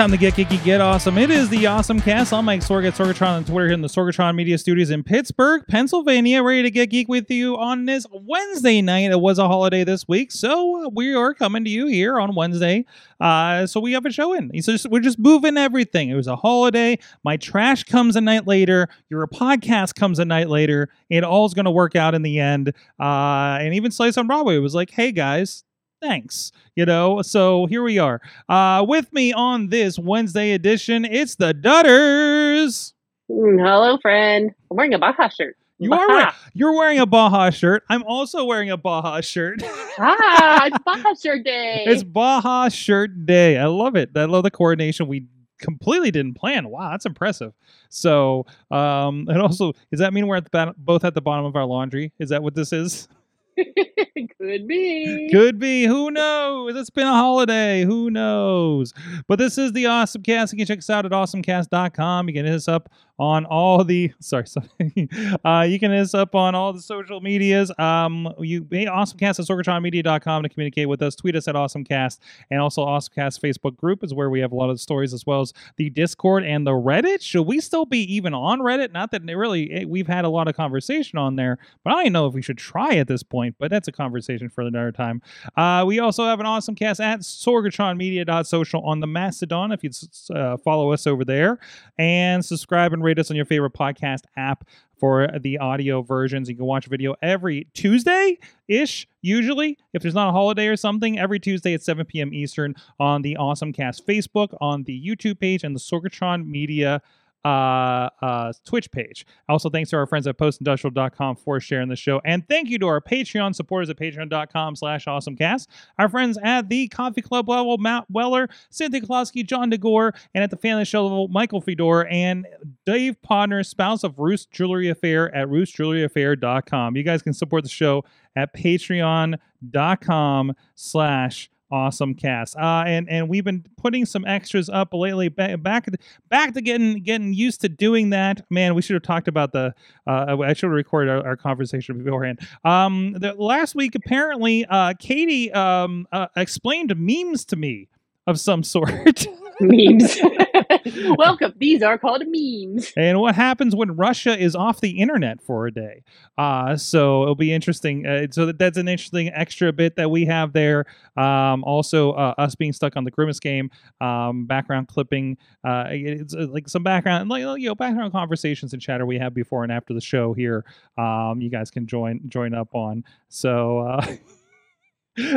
Time to get geeky, get awesome. It is the Awesome Cast. I'm Mike Sorg at Sorgatron on Twitter here in the Sorgatron Media Studios in Pittsburgh, Pennsylvania. Ready to get geek with you on this Wednesday night. It was a holiday this week, so we are coming to you here on Wednesday. Uh, so we have a show in. So just, we're just moving everything. It was a holiday. My trash comes a night later. Your podcast comes a night later. It all's going to work out in the end. Uh, and even Slice on Broadway was like, hey guys, thanks you know so here we are. Uh with me on this wednesday edition it's the dutters. Mm, hello, friend. I'm wearing a Baja shirt. you are wearing, you're wearing a baja shirt. I'm also wearing a baja shirt. Ah, it's Baja shirt day. it's baja shirt day. I love it. I love the coordination. We completely didn't plan. Wow that's impressive. So um and also does that mean we're at the bottom, both at the bottom of our laundry? Is that what this is Could be. Could be. Who knows? It's been a holiday. Who knows? But this is the Awesome Cast. You can check us out at awesomecast.com. You can hit us up on all the sorry, sorry. uh, you can hit us up on all the social medias. Um, you awesomecast at sorgatronmedia.com to communicate with us. Tweet us at awesomecast. And also awesomecast Facebook group is where we have a lot of stories as well as the Discord and the Reddit. Should we still be even on Reddit? Not that it really eh, we've had a lot of conversation on there, but I don't know if we should try at this point, but that's a conversation for another time. Uh, we also have an awesome cast at sorgatronmedia.social on the Mastodon if you uh, follow us over there and subscribe and rate us on your favorite podcast app for the audio versions. You can watch video every Tuesday ish, usually. If there's not a holiday or something, every Tuesday at 7 p.m. Eastern on the Awesome Cast Facebook, on the YouTube page, and the Sorgatron Media uh, uh, Twitch page. Also, thanks to our friends at postindustrial.com for sharing the show. And thank you to our Patreon supporters at patreon.com slash awesomecast. Our friends at the Coffee Club level, Matt Weller, Cynthia Klosky, John DeGore, and at the Family Show level, Michael Fedor, and Dave Podner, spouse of Roost Jewelry Affair at roostjewelryaffair.com. You guys can support the show at patreon.com slash awesome cast. Uh and and we've been putting some extras up lately back back, back to getting getting used to doing that. Man we should have talked about the uh i should have recorded our, our conversation beforehand. Um the last week apparently uh katie um uh, explained memes to me of some sort. Memes. Welcome. These are called memes. and what happens when Russia is off the internet for a day. Uh, so it'll be interesting. Uh, so that, that's an interesting extra bit that we have there. Um, also, uh, us being stuck on the Grimace game, um, background clipping, uh, it's uh, like some background, like you know, background conversations and chatter we have before and after the show here. Um, you guys can join join up on. So. Uh,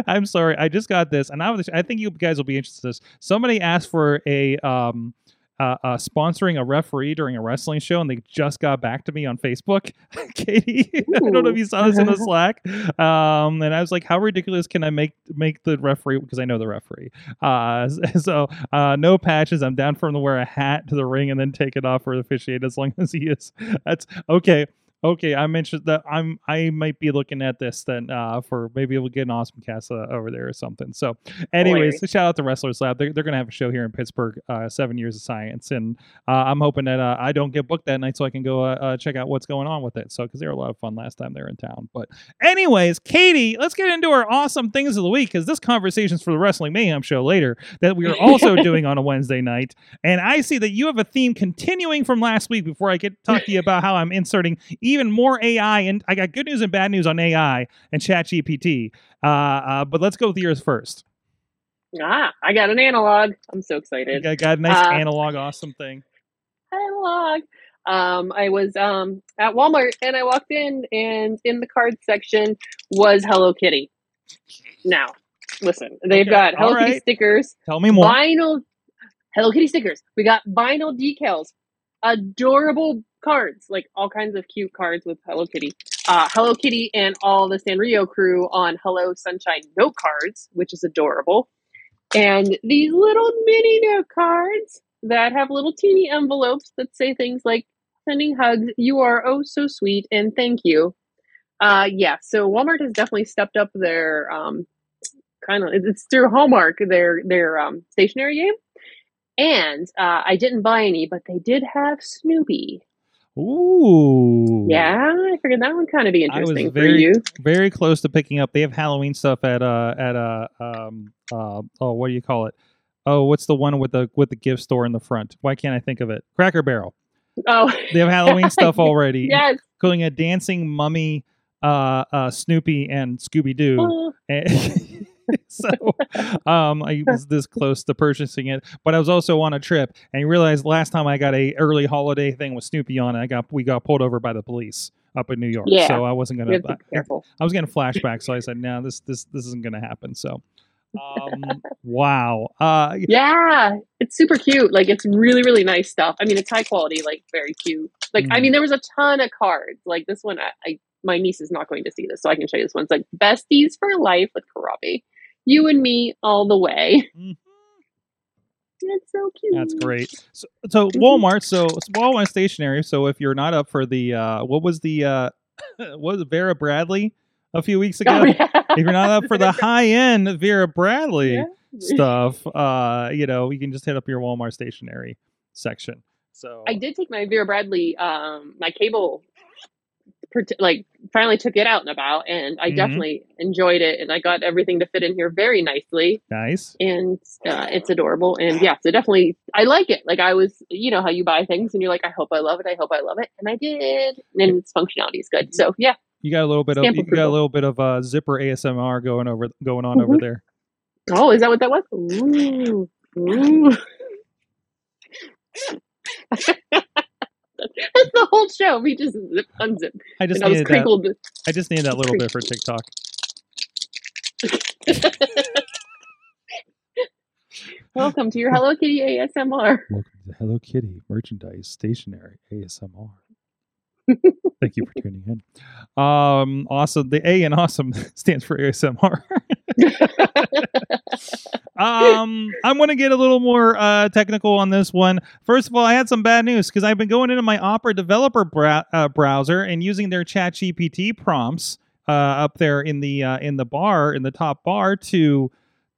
I'm sorry. I just got this, and I was. I think you guys will be interested in this. Somebody asked for a um, uh, uh, sponsoring a referee during a wrestling show, and they just got back to me on Facebook. Katie, I don't know if you saw this in the Slack. Um, and I was like, "How ridiculous can I make make the referee?" Because I know the referee. Uh, so uh, no patches. I'm down for him to wear a hat to the ring and then take it off for the officiate as long as he is. That's okay. Okay, I mentioned that I'm I might be looking at this then uh, for maybe we'll get an awesome cast uh, over there or something. So, anyways, Hilarious. shout out to Wrestlers Lab. They're, they're gonna have a show here in Pittsburgh, uh, Seven Years of Science, and uh, I'm hoping that uh, I don't get booked that night so I can go uh, uh, check out what's going on with it. So, because they were a lot of fun last time they were in town. But, anyways, Katie, let's get into our awesome things of the week because this conversation's for the Wrestling Mayhem show later that we are also doing on a Wednesday night. And I see that you have a theme continuing from last week. Before I get talk to you about how I'm inserting even more AI, and I got good news and bad news on AI and ChatGPT. Uh, uh, but let's go with yours first. Ah, I got an analog. I'm so excited. I got a nice Uh, analog, awesome thing. Analog. Um, I was um at Walmart and I walked in and in the card section was Hello Kitty. Now, listen, they've Okay, got Hello Kitty stickers, Tell me more. vinyl Hello Kitty stickers. We got vinyl decals, adorable cards, like all kinds of cute cards with Hello Kitty. Uh, Hello Kitty and all the Sanrio crew on Hello Sunshine note cards, which is adorable. and these little mini note cards that have little teeny envelopes that say things like sending hugs, you are oh so sweet, and thank you. Uh, yeah, so Walmart has definitely stepped up their um, kind of it's through Hallmark their their um, stationery game, and uh, I didn't buy any, but they did have Snoopy. Ooh. Yeah, I figured that would kind of be interesting for you. very close to picking up. They have Halloween stuff at uh at uh um uh oh what do you call it? Oh, what's the one with the with the gift store in the front? Why can't I think of it? Cracker Barrel. Oh, They have Halloween stuff already. yes. Including a dancing mummy, uh, uh, Snoopy and Scooby Doo. Oh, so um, I was this close to purchasing it, but I was also on a trip and you realized last time I got a early holiday thing with Snoopy on it, I got we got pulled over by the police up in New York. Yeah. So I wasn't gonna. be careful. I was getting flashbacks, so I said, "No, this this this isn't gonna happen." So, um, wow. Uh, Yeah, it's super cute. Like it's really, really nice stuff. I mean, it's high quality, like very cute. Like I Mm. mean, there was a ton of cards. Like this one, I, I my niece is not going to see this, so I can show you this one. It's like besties for life with Karabi. You and me all the way. mhm. It's so cute. That's great. So, so. Walmart, so so Walmart stationery. So if you're not up for the, uh, what was the, uh, what was Vera Bradley a few weeks ago? Oh, yeah. If you're not up for the high end Vera Bradley Yeah. stuff, uh, you know, you can just hit up your Walmart stationery section. So I did take my Vera Bradley, um, my cable, like finally took it out and about, and I Mhm. definitely enjoyed it, and I got everything to fit in here very nicely. nice. and uh, it's adorable. And yeah, so definitely, I like it. Like I was, you know, how you buy things and you're like, I hope I love it. I hope I love it, and I did. And its functionality is good. So yeah, You got a little bit of you got a little bit of uh, zipper ASMR going over going on over Mhm. there. Oh, is that what that was? Ooh, ooh. That's the whole show. We just zip, unzip, I just and I that. I just needed that little bit for TikTok. Welcome to your Hello Kitty ASMR. Welcome to Hello Kitty merchandise stationery ASMR. Thank you for tuning in. Um, awesome. The A in awesome stands for ASMR. Um, I'm going to get a little more uh, technical on this one. First of all, I had some bad news because I've been going into my Opera developer brow- uh, browser and using their ChatGPT prompts uh, up there in the uh, in the bar in the top bar to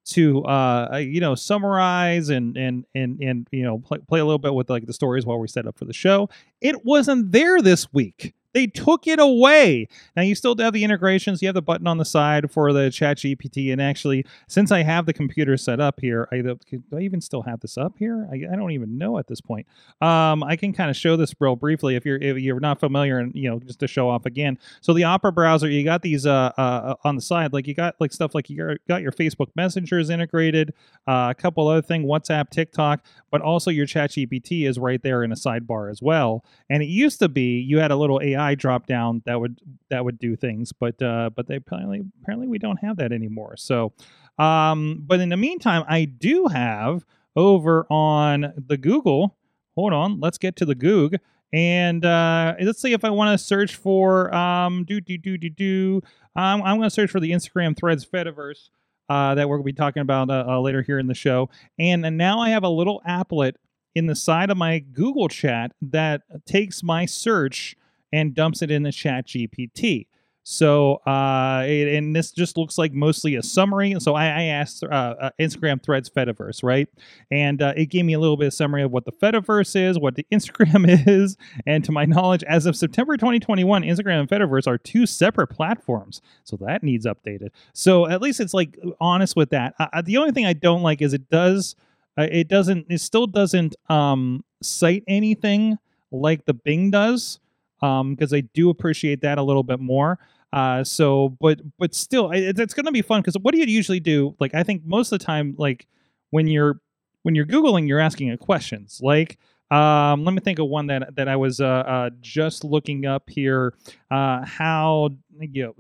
to uh, you know summarize and and and and you know play, play a little bit with like the stories while we set up for the show it wasn't there this week they took it away. Now you still have the integrations. You have the button on the side for the chat gpt and actually since i have the computer set up here i do i even still have this up here? I, I don't even know at this point. Um i can kind of show this real briefly if you're if you're not familiar and you know just to show off again. So the Opera browser, you got these uh, uh on the side, like you got like stuff like you got your Facebook messengers integrated, uh, a couple other thing, WhatsApp, TikTok, but also your ChatGPT is right there in a sidebar as well. And it used to be you had a little AI drop down that would that would do things, but uh, but they apparently apparently we don't have that anymore. So, um, but in the meantime, I do have over on the Google. Hold on, let's get to the Goog. And uh, let's see if I want to search for um do do do do do. Um, I'm going to search for the Instagram Threads Fediverse uh, that we're going to be talking about uh, uh, later here in the show. And, and now I have a little applet in the side of my Google chat that takes my search and dumps it in the Chat GPT. So, uh, it- and this just looks like mostly a summary. So I, I asked uh, uh, Instagram Threads Fediverse, right? And uh, it gave me a little bit of summary of what the Fediverse is, what the Instagram is, and to my knowledge, as of September 2021, Instagram and Fediverse are two separate platforms. So that needs updated. So at least it's like honest with that. Uh, the only thing I don't like is it does, uh, it doesn't, it still doesn't um, cite anything like the Bing does, because I do appreciate that a little bit more. Uh, so, but but still, it, it's going to be fun because what do you usually do? Like, I think most of the time, like when you're when you're googling, you're asking questions. Like, um, let me think of one that that I was uh, uh just looking up here. Uh, how you know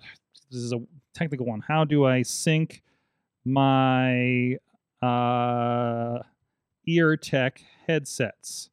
this is a technical one. How do I sync my uh ear tech headsets?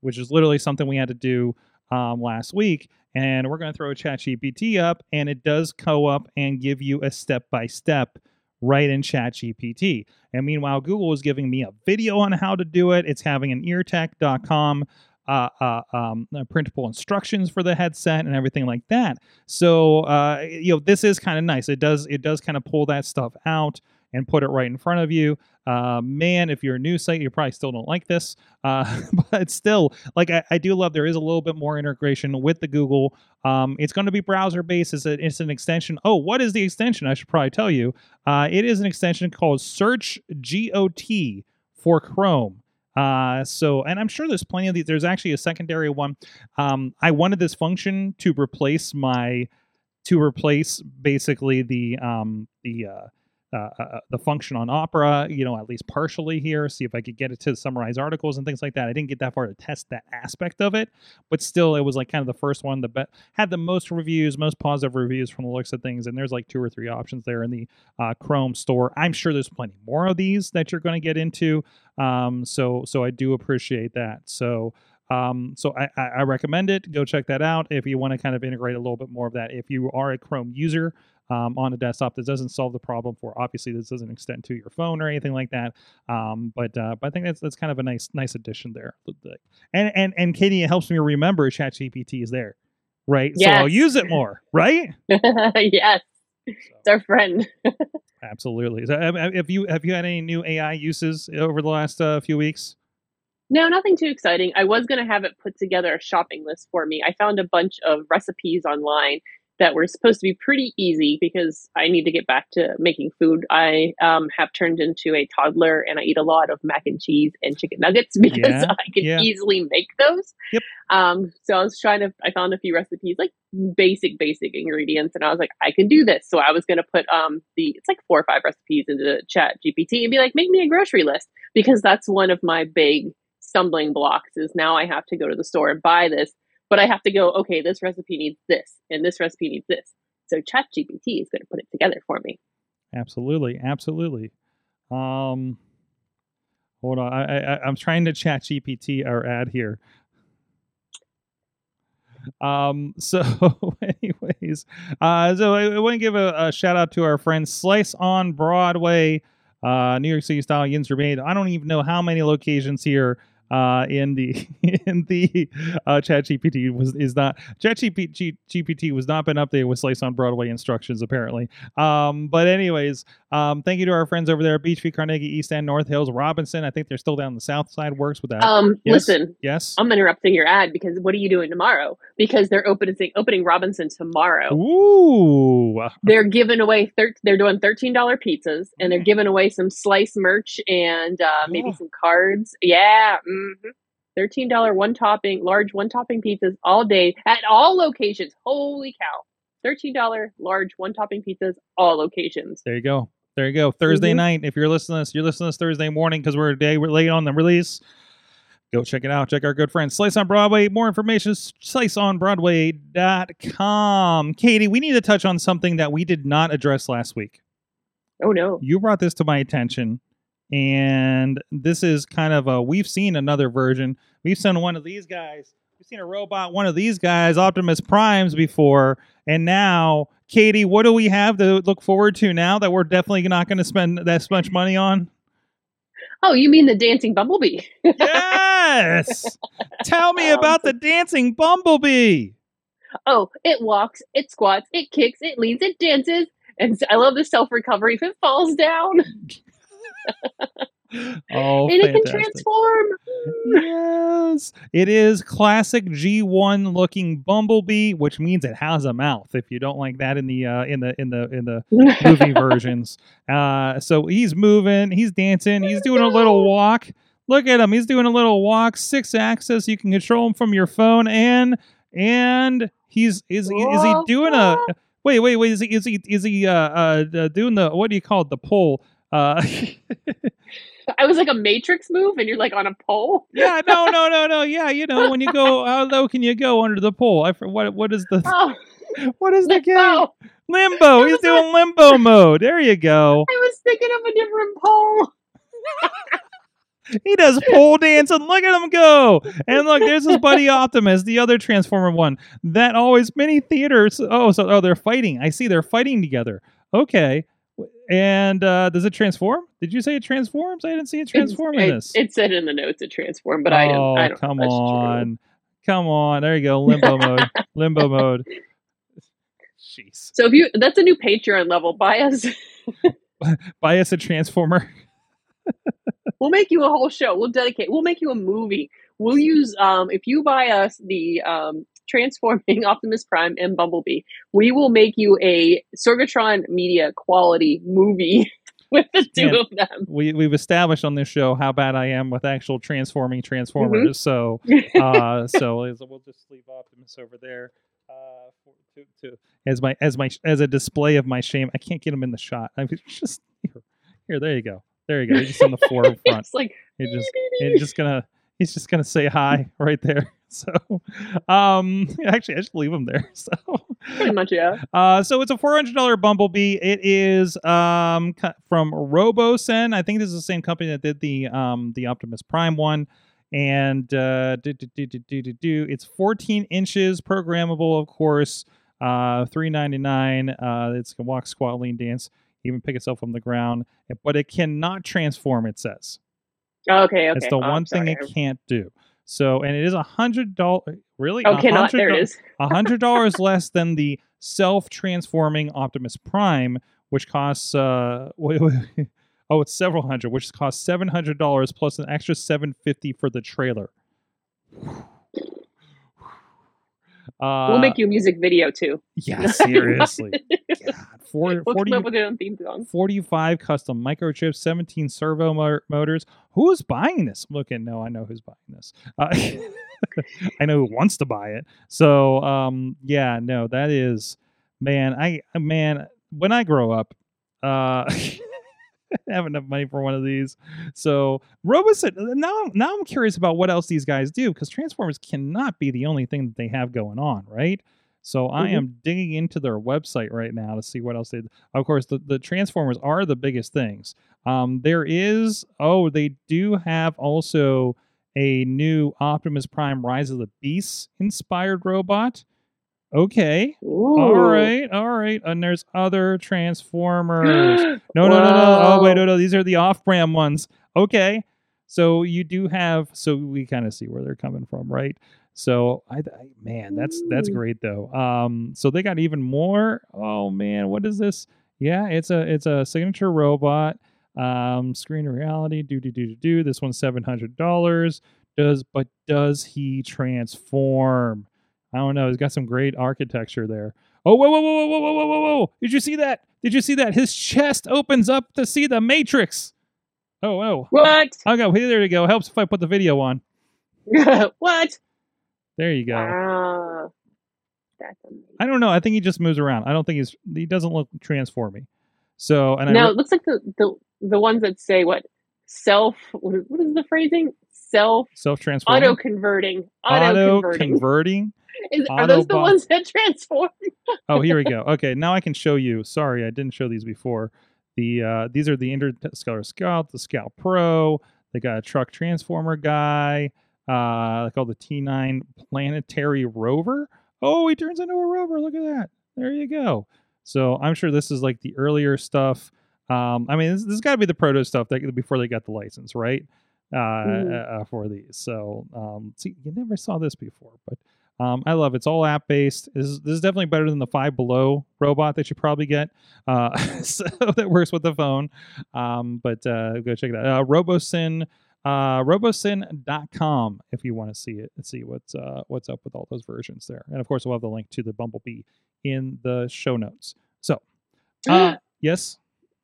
Which is literally something we had to do um, last week. And we're going to throw a chat GPT up, and it does co up and give you a step by step right in ChatGPT. And meanwhile, Google is giving me a video on how to do it. It's having an eartech.com uh, uh, um, uh, printable instructions for the headset and everything like that. So uh, you know this is kind of nice. It does it does kind of pull that stuff out and put it right in front of you. Uh, man, if you're a new site, you probably still don't like this, uh, but still, like I, I, do love there is a little bit more integration with the Google. Um, it's going to be browser based. It's, a, it's an extension. Oh, what is the extension? I should probably tell you. Uh, it is an extension called Search GOT for Chrome. Uh, so, and I'm sure there's plenty of these. There's actually a secondary one. Um, I wanted this function to replace my, to replace basically the um, the uh, uh, uh, uh, the function on Opera, you know, at least partially here, see if I could get it to summarize articles and things like that. I didn't get that far to test that aspect of it, but still, it was like kind of the first one that be- had the most reviews, most positive reviews from the looks of things. And there's like two or three options there in the uh, Chrome store. I'm sure there's plenty more of these that you're going to get into. Um, so, so I do appreciate that. So, um, so I, I, recommend it. Go check that out if you want to kind of integrate a little bit more of that. If you are a Chrome user, um, on a desktop. This doesn't solve the problem for obviously this doesn't extend to your phone or anything like that. Um, but uh, but I think that's that's kind of a nice nice addition there. And and and Katie, it helps me remember ChatGPT is there, right? Yes. So I'll use it more, right? yes, so. it's our friend. absolutely. So, have you have you had any new AI uses over the last uh, few weeks? No, nothing too exciting. I was going to have it put together a shopping list for me. I found a bunch of recipes online that were supposed to be pretty easy because I need to get back to making food. I um, have turned into a toddler and I eat a lot of mac and cheese and chicken nuggets because yeah, I can yeah. easily make those. Yep. Um, so I was trying to, I found a few recipes, like basic, basic ingredients, and I was like, I can do this. So I was going to put um, the, it's like four or five recipes into the Chat GPT and be like, make me a grocery list because that's one of my big stumbling blocks is now I have to go to the store and buy this but I have to go, okay, this recipe needs this and this recipe needs this. So ChatGPT is going to put it together for me. Absolutely, absolutely. Um, hold on, I, I I'm trying to ChatGPT our ad here. Um, so anyways, uh, so I, I want to give a, a, shout out to our friends Slice on Broadway, uh, New York City style yins made. I don't even know how many locations here uh, in the in the uh, Chat GPT was is not Chat GPT, GPT was not been updated with Slice on Broadway instructions apparently. Um, but anyways, um, thank you to our friends over there, Beechview, Carnegie, East End, North Hills, Robinson. I think they're still down the south side. Works with that. Um, yes? listen, yes, I'm interrupting your ad because what are you doing tomorrow? Because they're opening opening Robinson tomorrow. Ooh, they're giving away thir- they're doing thirteen dollar pizzas and they're giving away some slice merch and uh, maybe oh. some cards. Yeah. Mm Mm-hmm. $13 one topping, large one topping pizzas all day at all locations. Holy cow. $13 large one topping pizzas, all locations. There you go. There you go. Thursday mm-hmm. night. If you're listening to this, you're listening to this Thursday morning because we're a day we're late on the release. Go check it out. Check our good friend Slice on Broadway. More information, sliceonbroadway.com. Katie, we need to touch on something that we did not address last week. Oh, no. You brought this to my attention and this is kind of a we've seen another version. We've seen one of these guys. We've seen a robot, one of these guys, Optimus Primes before, and now, Katie, what do we have to look forward to now that we're definitely not going to spend that much money on? Oh, you mean the dancing bumblebee? yes. Tell me um, about the dancing bumblebee. Oh, it walks, it squats, it kicks, it leans, it dances, and I love the self recovery if it falls down. oh, and fantastic. it can transform. yes, it is classic G1 looking Bumblebee, which means it has a mouth. If you don't like that in the uh, in the in the in the movie versions, uh, so he's moving, he's dancing, he's doing a little walk. Look at him, he's doing a little walk, six axis. You can control him from your phone, and and he's is is he doing a wait wait wait is he is he is he uh, uh doing the what do you call it the pole uh, I was like a Matrix move, and you're like on a pole. yeah, no, no, no, no. Yeah, you know when you go, how low can you go under the pole? I what what is the oh, what is the game? Limbo. He's doing limbo mode. There you go. I was thinking of a different pole. he does pole dancing. Look at him go. And look, there's his buddy Optimus, the other Transformer one. That always many theaters. Oh, so oh, they're fighting. I see they're fighting together. Okay And uh, does it transform? Did you say it transforms? I didn't see it transform in it, this. It said in the notes it transformed, but I don't. oh, I don't. come know if true. on, come on. There you go. Limbo mode. Limbo mode. Jeez. So if you, that's a new Patreon level. Buy us. Buy us a transformer. We'll make you a whole show. We'll dedicate. We'll make you a movie. We'll use um if you buy us the um transforming Optimus Prime and Bumblebee, we will make you a Sorgatron media quality movie with the two of them. We we've established on this show how bad I am with actual transforming Mm-hmm. transformers. So uh, so we'll just leave Optimus over there. Uh, for, to, to, as my as my as a display of my shame, I can't get him in the shot. I was just here. Here, there you go. There you go. He's just on the forefront. it's like He just he's just gonna he's just gonna say hi right there. So, um, actually, I just leave him there. So, pretty much yeah. uh, so it's a four hundred dollar Bumblebee. It is um from RoboSen. I think this is the same company that did the um the Optimus Prime one. And uh, do, do, do, do, do, do, it's 14 inches, programmable, of course. Uh, 399. Uh, it's can walk, squat, lean, dance, even pick itself from the ground, but it cannot transform. It says. Okay, okay. It's the Oh, one thing it can't do. So, and it is a hundred dollar. Really? Oh, A cannot. hundred There it is. a hundred dollars less than the self-transforming Optimus Prime, which costs uh, oh, it's several hundred, which costs seven hundred dollars plus an extra seven fifty for the trailer. Uh, We'll make you a music video too. yeah, seriously. God, four, We'll 40, come up with your own theme song. 45 custom microchips, 17 servo mo- motors. Who's buying this? Looking, no, I know who's buying this. Uh, I know who wants to buy it. So, um, yeah, no, that is, man, I, man, when I grow up, uh, have enough money for one of these. So, Robosit, now, now I'm curious about what else these guys do because Transformers cannot be the only thing that they have going on, right? So I Mhm. am digging into their website right now to see what else they. Of course, the, the Transformers are the biggest things. Um, there is oh, they do have also a new Optimus Prime Rise of the Beasts inspired robot. Okay, Ooh. all right, all right, and there's other Transformers. No, no, no, no. Oh, wait, no, no. These are the off-brand ones. Okay, so you do have. So we kind of see where they're coming from, right? So I, I man, that's that's great though. Um, so they got even more. Oh man, what is this? Yeah, it's a it's a signature robot. Um, screen reality. Do do do do do. This one's seven hundred dollars. Does but does he transform? I don't know. He's got some great architecture there. Oh, whoa, whoa, whoa, whoa, whoa, whoa, whoa, whoa! Did you see that? Did you see that? His chest opens up to see the Matrix. Oh, oh. What? Okay, there you go. Helps if I put the video on. what? There you go. Ah, that's amazing. I don't know. I think he just moves around. I don't think he's he doesn't look transforming. So and I no, re- it looks like the, the the ones that say what self. What is, the phrasing? Self self transforming, auto converting. Auto converting. Converting. Are those the ones that transform? Oh, here we go. Okay, now I can show you. Sorry, I didn't show these before. The uh, these are the Interstellar Scout, the Scout Pro. They got a truck transformer guy. Uh, called the T9 Planetary Rover. Oh, he turns into a rover. Look at that. There you go. So I'm sure this is like the earlier stuff. Um, I mean, this, this has got to be the proto stuff that before they got the license, right? Uh, Mhm. uh, for these. So um, see, you never saw this before, but um, I love it. It's all app based. This is, this is definitely better than the Five Below robot that you probably get. Uh, so that works with the phone. Um, but uh, go check it out. Uh, Robosen, uh, robosen.com if you want to see it and see what's uh, what's up with all those versions there. And of course, we'll have the link to the Bumblebee in the show notes. So, uh, yes.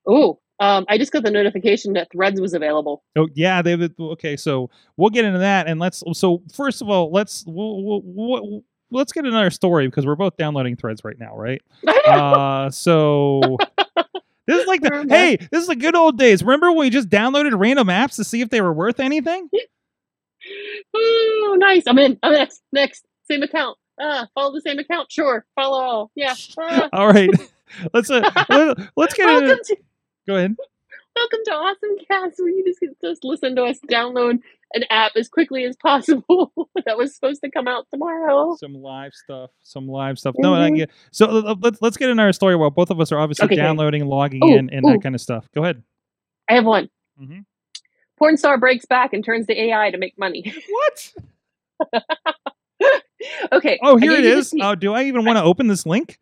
oh, um, I just got the notification that Threads was available. Oh yeah, they okay. So we'll get into that, and let's. So first of all, let's we'll, we'll, we'll, let's get another story because we're both downloading threads right now, right? Uh, so this is like the hey, this is the good old days. Remember when we just downloaded random apps to see if they were worth anything? oh, nice. I'm in. I'm next. Next. Same account. Ah, follow the same account. Sure. Follow all. Yeah. Ah. All right, let's uh, let, let's get into. to Go ahead. Welcome to Awesome Cast, where you just get to just listen to us download an app as quickly as possible. that was supposed to come out tomorrow. Some live stuff. Some live stuff. No, I Mhm. get. So uh, let's let's get in our story while both of us are obviously Okay, okay. downloading, logging Ooh, in, and ooh. that kind of stuff. Go ahead. I have one. Mhm. Porn star breaks back and turns to AI to make money. What? okay. Oh, here it is. Oh, do I even want to open this link?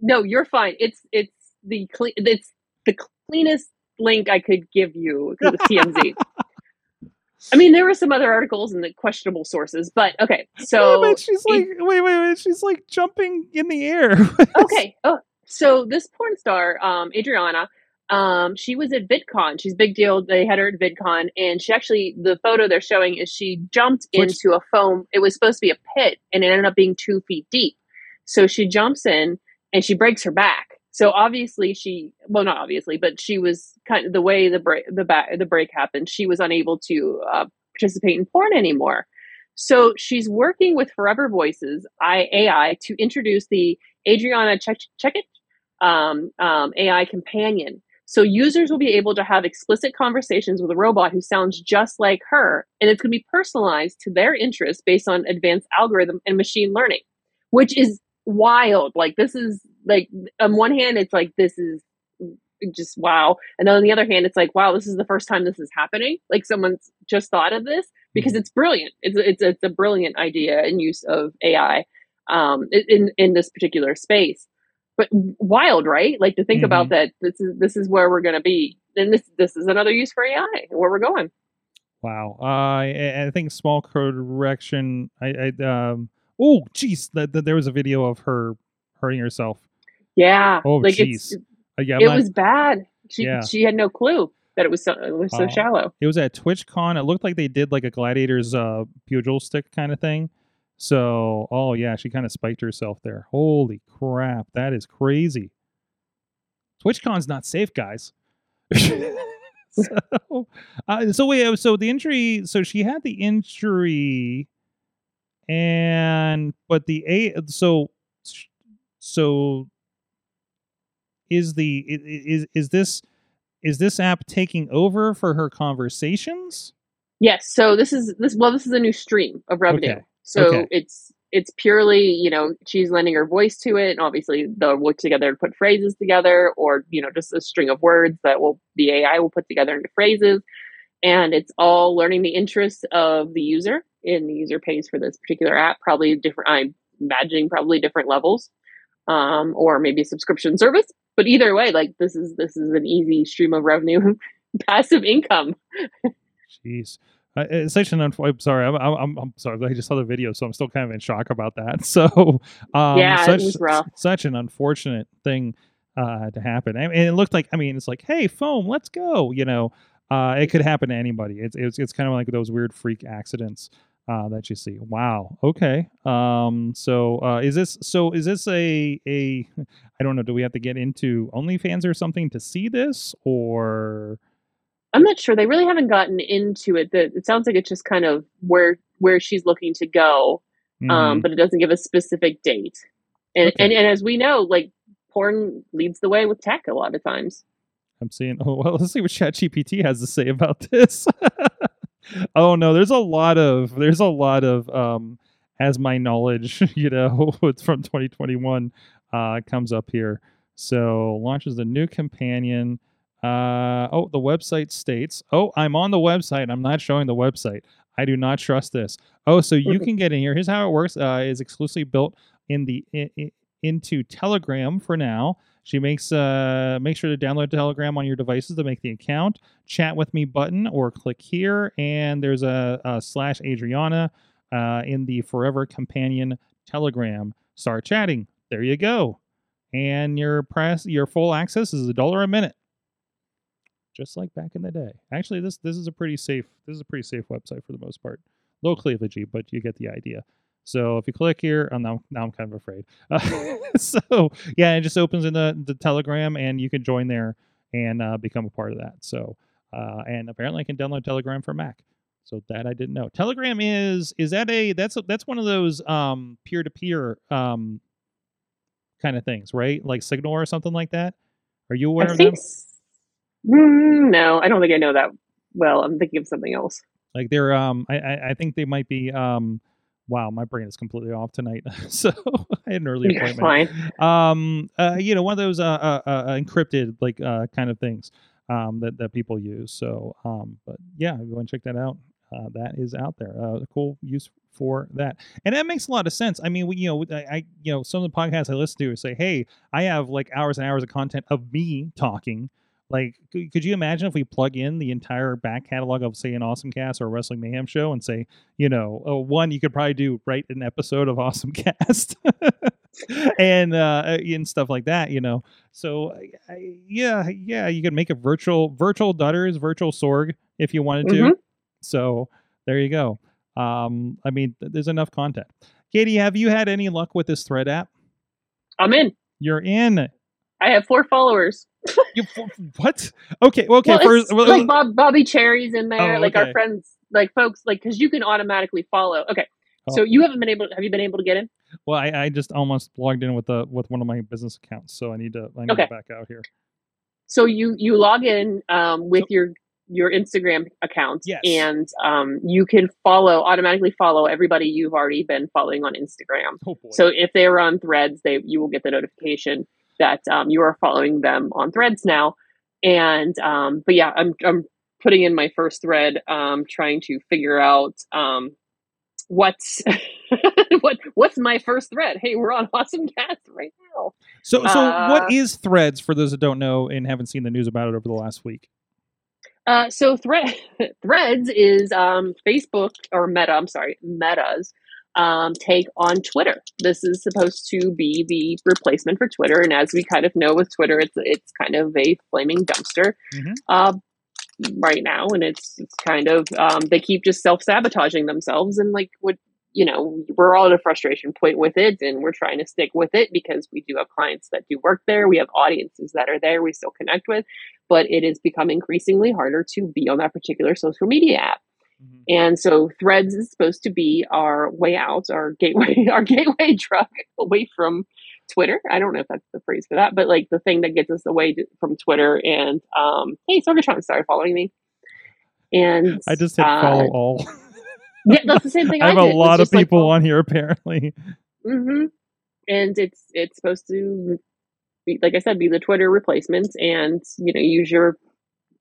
no, you're fine. It's it's the cle- it's the cleanest link I could give you because it's TMZ. I mean, there were some other articles and the questionable sources, but okay. So wait, she's it- like, wait, wait, wait. She's like jumping in the air. okay. Oh, so this porn star, um, Adriana, um, she was at VidCon. She's a big deal. They had her at VidCon, and she actually the photo they're showing is she jumped Which- into a foam. It was supposed to be a pit, and it ended up being two feet deep. So she jumps in and she breaks her back. So obviously she, well, not obviously, but she was kind of the way the break the back the break happened. She was unable to uh, participate in porn anymore. So she's working with Forever Voices AI to introduce the Adriana Check Check It um, um, AI companion. So users will be able to have explicit conversations with a robot who sounds just like her, and it's going to be personalized to their interests based on advanced algorithm and machine learning, which is wild. Like this is like on one hand, it's like this is just wow, and then on the other hand, it's like wow, this is the first time this is happening. Like someone's just thought of this because it's brilliant. It's it's it's a brilliant idea and use of AI um, in in this particular space. But wild, right? Like to think about that. This is this is where we're going to be, and this this is another use for AI where we're going. Wow. Uh, I, I think small correction. I, I um. Oh, jeez. That, that there was a video of her hurting herself. Yeah, Oh, like jeez. Uh, yeah, it not- was bad. She Yeah. she had no clue that it was so it was so Oh. shallow. It was at TwitchCon. It looked like they did like a gladiator's uh pugil stick kind of thing. So, oh yeah, she kind of spiked herself there. Holy crap, that is crazy. TwitchCon's not safe, guys. so, uh, so wait, uh, so the injury, so she had the injury, and but the a so so is the is is this is this app taking over for her conversations? Yes. So this is this well, this is a new stream of revenue. Okay. So Okay. it's it's purely you know she's lending her voice to it, and obviously they'll work together to put phrases together, or you know just a string of words that will the AI will put together into phrases, and it's all learning the interests of the user, and the user pays for this particular app, probably different. I'm imagining probably different levels, um, or maybe a subscription service. But either way, like this is this is an easy stream of revenue, passive income. Jeez. Uh, it's such an unf- I'm sorry. I'm, I'm I'm sorry. I just saw the video, so I'm still kind of in shock about that. So, um, Yeah, it such, was rough. Such an unfortunate thing uh, to happen. I mean, it looked like. I mean, it's like, hey, foam, let's go. You know, uh, it could happen to anybody. It's it's it's kind of like those weird freak accidents uh, that you see. Wow. Okay. Um. So, uh, is this so? Is this a a? I don't know. Do we have to get into OnlyFans or something to see this, or? I'm not sure. They really haven't gotten into it. That it sounds like it's just kind of where where she's looking to go, Mhm. um, but it doesn't give a specific date. And, Okay. and and as we know, like porn leads the way with tech a lot of times. I'm seeing. Oh well, let's see what ChatGPT has to say about this. oh no, there's a lot of there's a lot of um as my knowledge, you know, from 2021 uh comes up here. So launches the new companion. Uh oh, the website states. Oh, I'm on the website. I'm not showing the website. I do not trust this. Oh, so you can get in here. Here's how it works. Uh, is exclusively built in the i i into Telegram for now. She makes uh make sure to download Telegram on your devices to make the account. Chat with me button or click here, and there's a, a slash Adriana uh, in the Forever Companion Telegram. Start chatting. There you go, and your press your full access is a dollar a minute, just like back in the day. Actually, this this is a pretty safe this is a pretty safe website for the most part. Low cleavage, but you get the idea. So if you click here, oh, now now I'm kind of afraid. Uh, so yeah, it just opens in the the Telegram, and you can join there and uh, become a part of that. So uh, and apparently I can download Telegram for Mac. So that I didn't know. Telegram is is that a that's a, that's one of those um peer to peer um kind of things, right? Like Signal or something like that. Are you aware I of them? think s- Mm, no, I don't think I know that well. I'm thinking of something else. Like they're um I I, I think they might be um wow my brain is completely off tonight so I had an early You're appointment. fine. Um uh you know one of those uh, uh, uh encrypted like uh kind of things um that that people use. So um but yeah go and check that out. Uh, that is out there. Uh, a cool use for that, and that makes a lot of sense. I mean, we, you know, I, I, you know, some of the podcasts I listen to say, "Hey, I have like hours and hours of content of me talking." Like, could you imagine if we plug in the entire back catalog of, say, an Awesome Cast or a Wrestling Mayhem show, and say, you know, oh, one, you could probably do write an episode of Awesome Cast, and uh, and stuff like that, you know. So, yeah, yeah, you could make a virtual virtual Dutters, virtual Sorg if you wanted to. Mhm. So there you go. Um, I mean, th- there's enough content. Katie, have you had any luck with this thread app? I'm in. You're in. I have four followers. You what? Okay, well, okay. well, first, well, like Bob, Bobby Cherry's in there, Oh, like okay. our friends, like folks, like because you can automatically follow. Okay, Oh. so you haven't been able. Have you been able to get in? well, I, I just almost logged in with the with one of my business accounts, so I need to I need Okay. to back out here. So you you log in um, with So- your your Instagram account, Yes. and um, you can follow automatically follow everybody you've already been following on Instagram. Oh. So if they are on Threads, they you will get the notification that um, you are following them on Threads now. And um, but yeah, I'm I'm putting in my first thread, um, trying to figure out um, what's what what's my first thread. Hey, we're on Awesome Cast right now. so so uh, what is Threads for those that don't know and haven't seen the news about it over the last week? Uh, so thread Threads is um, Facebook or Meta. I'm sorry, Meta's um, take on Twitter. This is supposed to be the replacement for Twitter, and as we kind of know with Twitter, it's it's kind of a flaming dumpster Mhm. uh, right now, and it's it's kind of um, they keep just self sabotaging themselves, and like what you know, we're all at a frustration point with it, and we're trying to stick with it because we do have clients that do work there, we have audiences that are there, we still connect with but it has become increasingly harder to be on that particular social media app. Mhm. And so Threads is supposed to be our way out, our gateway, our gateway drug away from Twitter. I don't know if that's the phrase for that, but like the thing that gets us away to, from Twitter. And um, hey, Sorgatron started following me. And I just hit uh, follow all. Yeah, that's the same thing. I have did. a lot of just like, people on here apparently. hmm And it's it's supposed to, be, like I said, be the Twitter replacement, and you know, use your.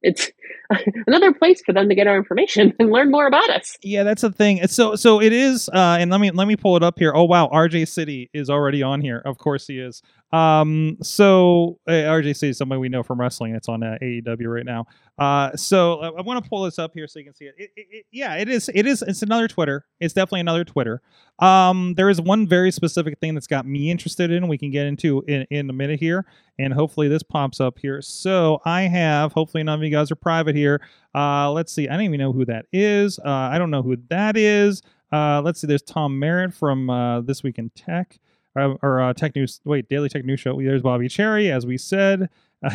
It's another place for them to get our information and learn more about us. Yeah, that's the thing. So so it is uh and let me let me pull it up here. Oh wow, RJ City is already on here. Of course he is. Um so uh, RJ City is somebody we know from wrestling. It's on uh, AEW right now. Uh so uh, I want to pull this up here so you can see it. It, it, it. Yeah, it is it is it's another Twitter. It's definitely another Twitter. Um there is one very specific thing that's got me interested in we can get into in in a minute here and hopefully this pops up here. So I have hopefully none of you guys are private here. Uh, let's see. I don't even know who that is. Uh, I don't know who that is. Uh, let's see. There's Tom Merritt from uh, This Week in Tech uh, or uh, Tech News. Wait, Daily Tech News Show. There's Bobby Cherry, as we said.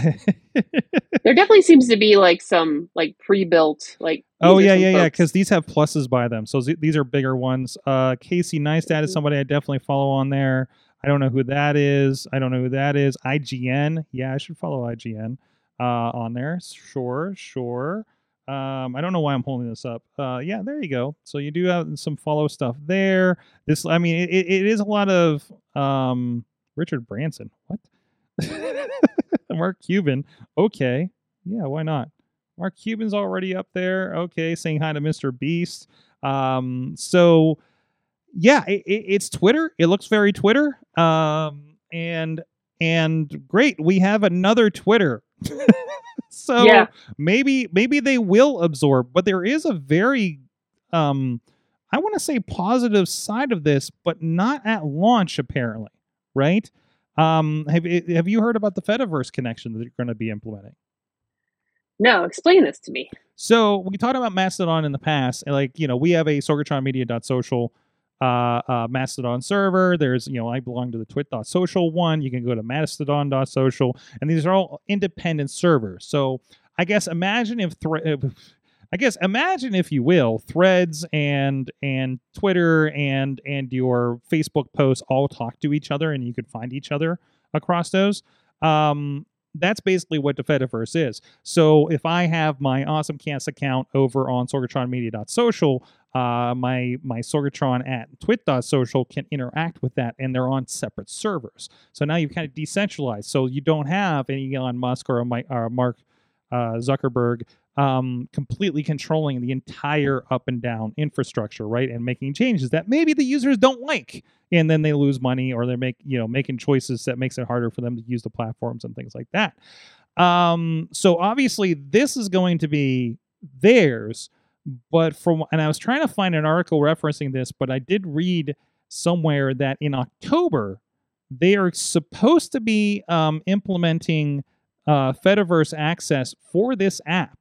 There definitely seems to be like some like pre-built like. oh yeah, yeah, yeah. Because these have pluses by them, so z- these are bigger ones. Uh, Casey Neistat is Mhm. somebody I definitely follow on there. I don't know who that is. I don't know who that is. IGN. Yeah, I should follow IGN uh, on there. Sure, sure. Um, I don't know why I'm holding this up. Uh, yeah, there you go. So you do have some follow stuff there. This, I mean, it, it is a lot of um, Richard Branson. What? Mark Cuban. Okay. Yeah, why not? Mark Cuban's already up there. Okay, saying hi to Mr. Beast. Um, so yeah, it, it, it's Twitter. It looks very Twitter. Um, and and great, we have another Twitter. so Yeah. maybe maybe they will absorb, but there is a very um I want to say positive side of this, but not at launch apparently, right? Um, have have you heard about the Fediverse connection that you're going to be implementing? No, explain this to me. So we talked about Mastodon in the past, and like you know, we have a sorgatronmedia.social uh, uh, Mastodon server. There's you know, I belong to the twit.social one. You can go to mastodon.social, and these are all independent servers. So I guess imagine if thre- I guess imagine if you will, Threads and and Twitter and and your Facebook posts all talk to each other, and you could find each other across those. Um, that's basically what the Fediverse is. So if I have my awesome cast account over on sorgatronmedia.social, uh, my my Sorgatron at twit.social can interact with that, and they're on separate servers. So now you've kind of decentralized. So you don't have any Elon Musk or, a, or Mark uh, Zuckerberg um, completely controlling the entire up and down infrastructure, right, and making changes that maybe the users don't like, and then they lose money or they're make you know making choices that makes it harder for them to use the platforms and things like that. Um, so obviously, this is going to be theirs, but from and I was trying to find an article referencing this, but I did read somewhere that in October they are supposed to be um, implementing uh, Fediverse access for this app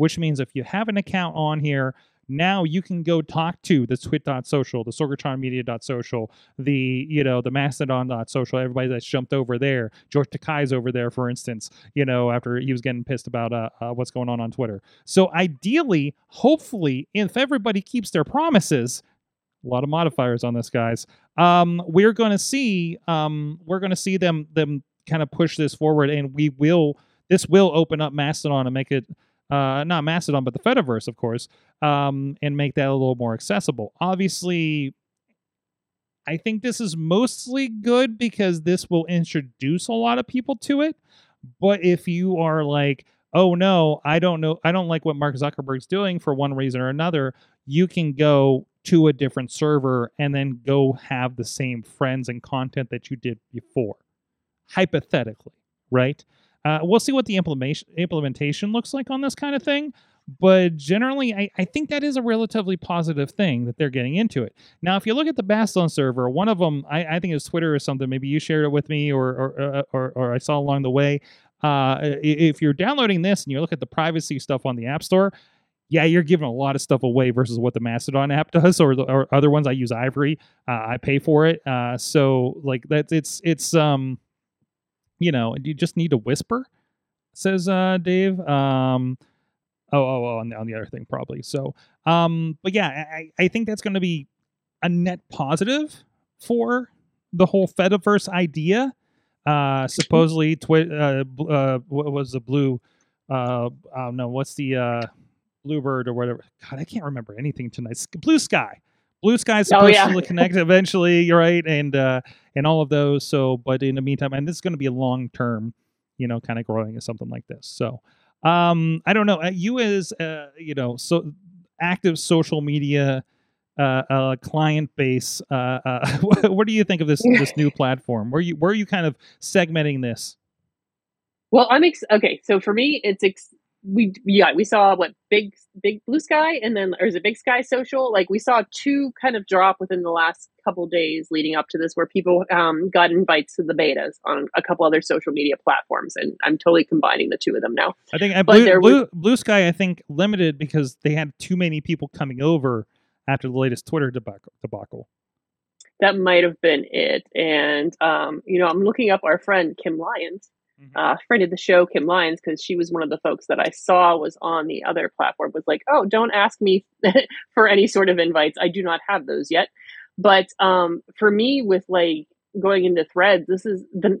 which means if you have an account on here, now you can go talk to the twit.social, the sorgatronmedia.social, the, you know, the mastodon.social, everybody that's jumped over there. George Takei's over there, for instance, you know, after he was getting pissed about uh, uh, what's going on on Twitter. So ideally, hopefully, if everybody keeps their promises, a lot of modifiers on this, guys. Um, we're going to see, um, we're going to see them, them kind of push this forward, and we will. This will open up Mastodon and make it uh, not Mastodon, but the Fediverse, of course, um, and make that a little more accessible. Obviously, I think this is mostly good because this will introduce a lot of people to it. But if you are like, oh no, I don't know, I don't like what Mark Zuckerberg's doing for one reason or another, you can go to a different server and then go have the same friends and content that you did before, hypothetically, right? Uh, we'll see what the implementation implementation looks like on this kind of thing. But generally, I, I think that is a relatively positive thing that they're getting into it. Now, if you look at the Mastodon server, one of them, I, I think it was Twitter or something. Maybe you shared it with me, or or uh, or, or I saw along the way. Uh, if you're downloading this and you look at the privacy stuff on the App Store, yeah, you're giving a lot of stuff away versus what the Mastodon app does, or, the, or other ones. I use Ivory, uh, I pay for it. Uh, so like that, it's it's um you know, you just need to whisper, says uh, Dave. Um, oh, oh, oh, on the, on the other thing probably. So, um, but yeah, I, I think that's going to be a net positive for the whole Fediverse idea. Uh, supposedly, twi- uh, uh, what was the blue? Uh, I don't know. What's the uh, bluebird or whatever? God, I can't remember anything tonight. Blue sky. Blue Sky is oh, supposed oh, yeah. to connect eventually. You're right, and uh, and all of those. So, but in the meantime, and this is going to be a long term, you know, kind of growing as something like this. So, um, I don't know. Uh, you as uh, you know, so active social media uh, uh, client base. Uh, uh, what, what do you think of this this new platform? Where you where are you kind of segmenting this? Well, I'm ex- okay. So for me, it's ex- we yeah we saw what big big blue sky and then or is it big sky social? Like we saw two kind of drop within the last couple days leading up to this where people um, got invites to the betas on a couple other social media platforms and i'm totally combining the two of them now. I think uh, blue, blue, was, blue sky i think limited because they had too many people coming over after the latest twitter debacle, debacle. that might have been it and um, you know i'm looking up our friend kim lyons mm-hmm. uh, friend of the show, Kim Lyons, because she was one of the folks that I saw was on the other platform, was like, oh, don't ask me for any sort of invites. I do not have those yet. But um, for me, with like going into threads, this is the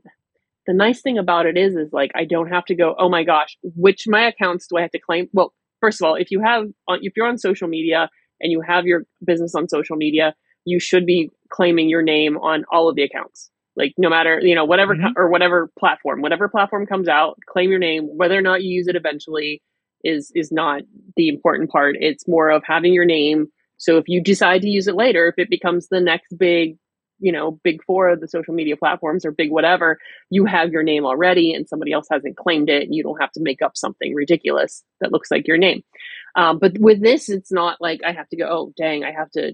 the nice thing about it is is like I don't have to go, oh my gosh, which my accounts do I have to claim? Well, first of all, if you have if you're on social media and you have your business on social media, you should be claiming your name on all of the accounts like no matter you know whatever mm-hmm. or whatever platform whatever platform comes out claim your name whether or not you use it eventually is is not the important part. It's more of having your name. So if you decide to use it later if it becomes the next big you know big four of the social media platforms or big whatever you have your name already and somebody else hasn't claimed it and you don't have to make up something ridiculous that looks like your name. Um, but with this it's not like i have to go oh dang i have to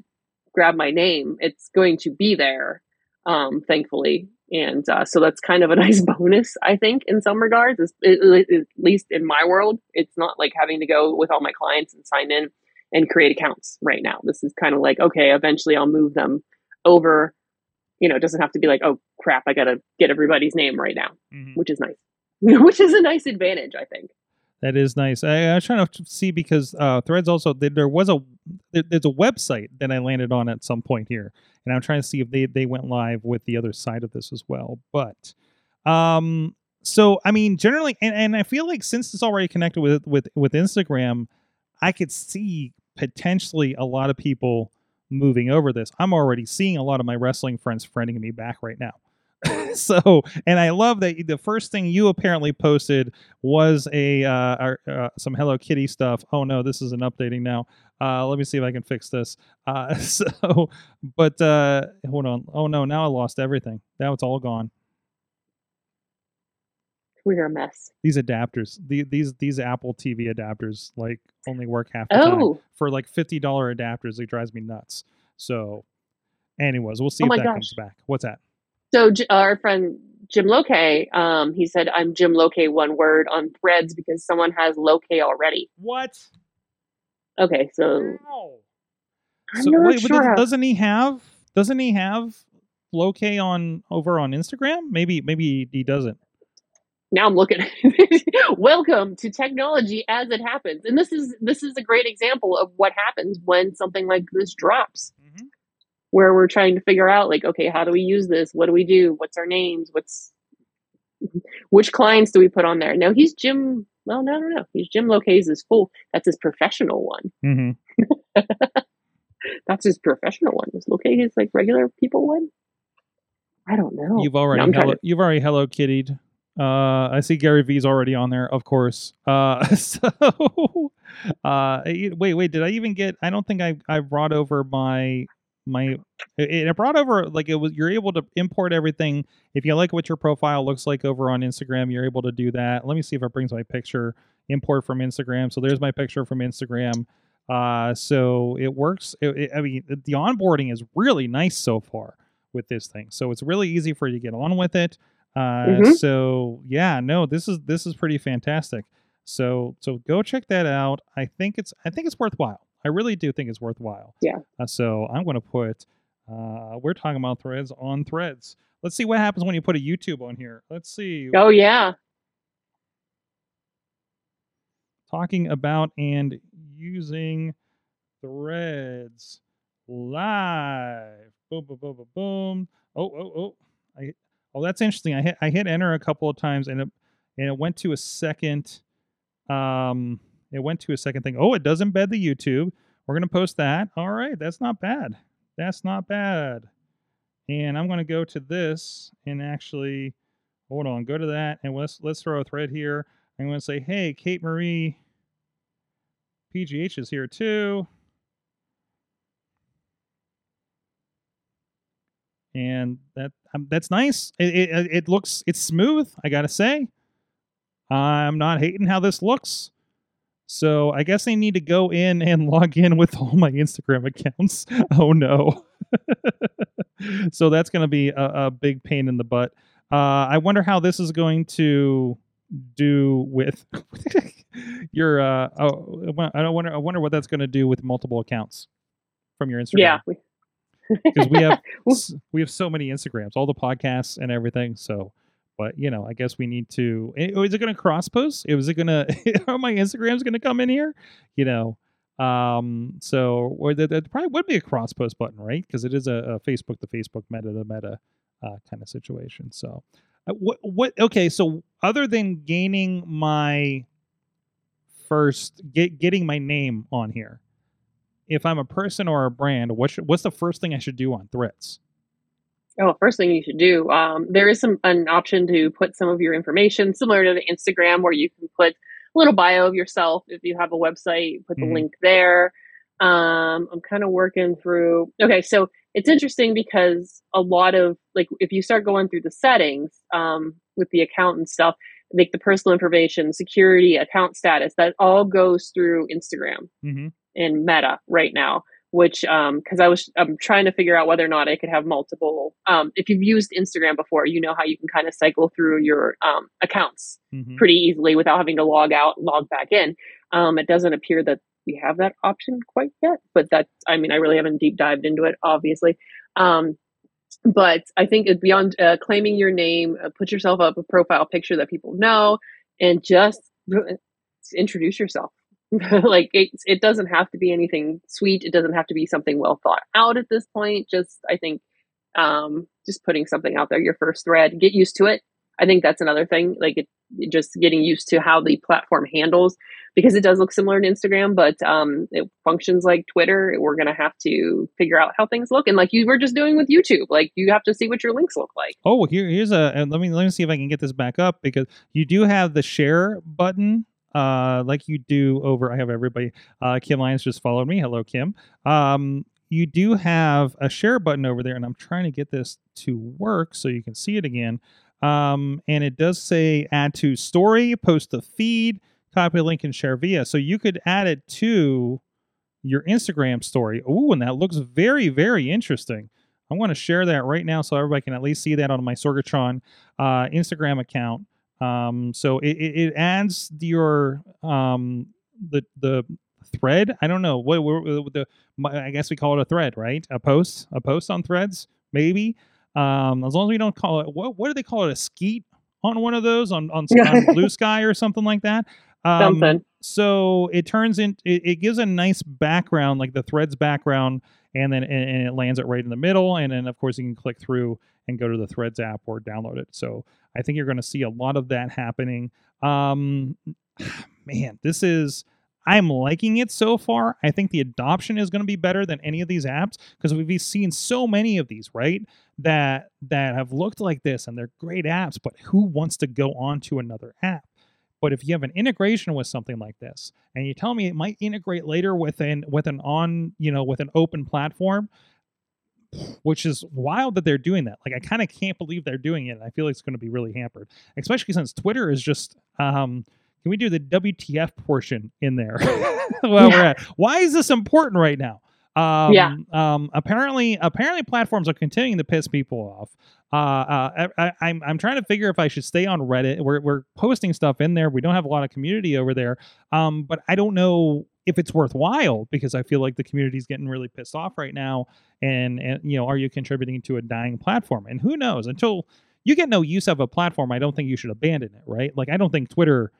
grab my name. It's going to be there um, thankfully. And uh, so that's kind of a nice bonus, I think, in some regards. It's, it, at least in my world, it's not like having to go with all my clients and sign in and create accounts right now. This is kind of like, okay, eventually I'll move them over. You know, it doesn't have to be like, oh crap, I got to get everybody's name right now, mm-hmm. which is nice, which is a nice advantage, I think. That is nice. I, I was trying to see because uh, Threads also there was a there, there's a website that I landed on at some point here, and I'm trying to see if they they went live with the other side of this as well. But um, so I mean, generally, and, and I feel like since it's already connected with with with Instagram, I could see potentially a lot of people moving over this. I'm already seeing a lot of my wrestling friends friending me back right now. so, and I love that the first thing you apparently posted was a uh, uh, some Hello Kitty stuff. Oh no, this isn't updating now. Uh, let me see if I can fix this. Uh, so, but uh, hold on. Oh no, now I lost everything. Now it's all gone. We're a mess. These adapters, the, these these Apple TV adapters, like only work half the time. Oh, For like fifty dollar adapters, it drives me nuts. So, anyways, we'll see Oh if that gosh. comes back. What's that? So our friend Jim Loke, um, he said, "I'm Jim Loke, one word on Threads because someone has Loke already." What? Okay, so Wow. I'm So not wait, sure. does- how- doesn't he have? Doesn't he have Loke on over on Instagram? Maybe maybe he doesn't. now I'm looking. Welcome to technology as it happens, and this is this is a great example of what happens when something like this drops. Where we're trying to figure out like okay how do we use this? What do we do? What's our names? What's which clients do we put on there? Now he's jim well no no no. He's jim locays is full that's his professional one. Mm-hmm. that's his professional one. Is locay his like regular people one? I don't know. You've already Oh, hello, to- you've already hello kittied. Uh, I see Gary V's already on there, of course. Uh, so uh, wait, wait, did I even get? I don't think I I brought over my my. It, it brought over like it was. You're able to import everything. If you like what your profile looks like over on Instagram, you're able to do that. Let me see if it brings my picture. Import from Instagram. So there's my picture from Instagram. Uh, so it works. It, it- I mean, the onboarding is really nice so far with this thing. So it's really easy for you to get on with it. Uh, Mhm. so yeah, no, this is this is pretty fantastic. So so go check that out. I think it's I think it's worthwhile. I really do think it's worthwhile. Yeah. Uh, so I'm going to put uh, we're talking about threads on threads. Let's see what happens when you put a YouTube on here. Let's see. oh yeah Talking about and using threads live. Boom, boom, boom, boom, boom. Oh, oh, oh. I, oh, that's interesting. I hit, I hit enter a couple of times and it, and it went to a second. Um, it went to a second thing. Oh, it does embed the YouTube. We're gonna post that. All right, that's not bad. That's not bad. And I'm gonna go to this and actually hold on. Go to that and let's let's throw a thread here. I'm gonna say, hey, Kate Marie PGH is here too. And that um, that's nice. It, it it looks it's smooth. I gotta say, I'm not hating how this looks. So I guess I need to go in and log in with all my Instagram accounts. Oh no. so that's gonna be a, a big pain in the butt. Uh, I wonder how this is going to do with your. Uh, oh, I don't wonder. I wonder what that's going to do with multiple accounts from your Instagram. yeah because we have we have so many Instagrams, all the podcasts and everything. So, but you know, I guess we need to. eh, Is it going to cross post? Is it going to? Are my Instagrams going to come in here? You know. Um. So, or there, there probably would be a cross post button, right? Because it is a, a Facebook to Facebook, Meta to Meta uh, kind of situation. So, uh, what what? Okay. So, other than gaining my first, get, getting my name on here, if I'm a person or a brand, what should, what's the first thing I should do on Threads? Oh, first thing you should do. Um, there is some an option to put some of your information similar to the Instagram, where you can put a little bio of yourself if you have a website. Put the Mhm. link there. Um, I'm kind of working through. Okay, so it's interesting because a lot of like if you start going through the settings um, with the account and stuff, like the personal information, security, account status, that all goes through Instagram Mm-hmm. in Meta right now. Which, um, because I was, I'm trying to figure out whether or not I could have multiple. Um, if you've used Instagram before, you know how you can kind of cycle through your um, accounts Mm-hmm. pretty easily without having to log out, log back in. Um, it doesn't appear that we have that option quite yet, but that, I mean, I really haven't deep dived into it, obviously. Um, but I think beyond uh, claiming your name, uh, put yourself up a profile picture that people know, and just introduce yourself. like it, it doesn't have to be anything sweet. It doesn't have to be something well thought out at this point. Just I think um, just putting something out there, your first thread, get used to it. I think that's another thing. Like it, just getting used to how the platform handles because it does look similar to Instagram, but um, it functions like Twitter. We're going to have to figure out how things look, and like you were just doing with YouTube, like you have to see what your links look like. Oh, here here's a let me let me see if I can get this back up because you do have the share button. Uh, like you do over, I have everybody. Uh, Kim Lyons just followed me. Hello, Kim. Um, you do have a share button over there, and I'm trying to get this to work so you can see it again. Um, and it does say add to story, post the feed, copy link, and share via. So you could add it to your Instagram story. Ooh, and that looks very, very interesting. I want to share that right now so everybody can at least see that on my Sorgatron uh, Instagram account. Um, so it, it, it adds your um, the the thread. I don't know what, what, what the I guess we call it a thread, right? A post, a post on Threads, maybe. Um, as long as we don't call it what what do they call it? A skeet on one of those on on, on Blue Sky or something like that. Um, Something. So it turns in it, it gives a nice background, like the threads background, and then and, and it lands it right in the middle, and then of course you can click through and go to the Threads app or download it. So I think you're going to see a lot of that happening. Um, man, this is I'm liking it so far. I think the adoption is going to be better than any of these apps because we've seen so many of these, right? That that have looked like this and they're great apps, but who wants to go on to another app? But if you have an integration with something like this, and you tell me it might integrate later with an with an on, you know, with an open platform, which is wild that they're doing that. Like I kind of can't believe they're doing it. I feel like it's going to be really hampered, especially since Twitter is just um can we do the WTF portion in there while we're at? Why is this important right now? Um, Yeah. Um, apparently, apparently, platforms are continuing to piss people off. Uh, uh, I, I, I'm I'm trying to figure if I should stay on Reddit. We're we're posting stuff in there. We don't have a lot of community over there. Um, but I don't know if it's worthwhile because I feel like the community's getting really pissed off right now. And and you know, are you contributing to a dying platform? And who knows? Until you get no use of a platform, I don't think you should abandon it. Right? Like I don't think Twitter.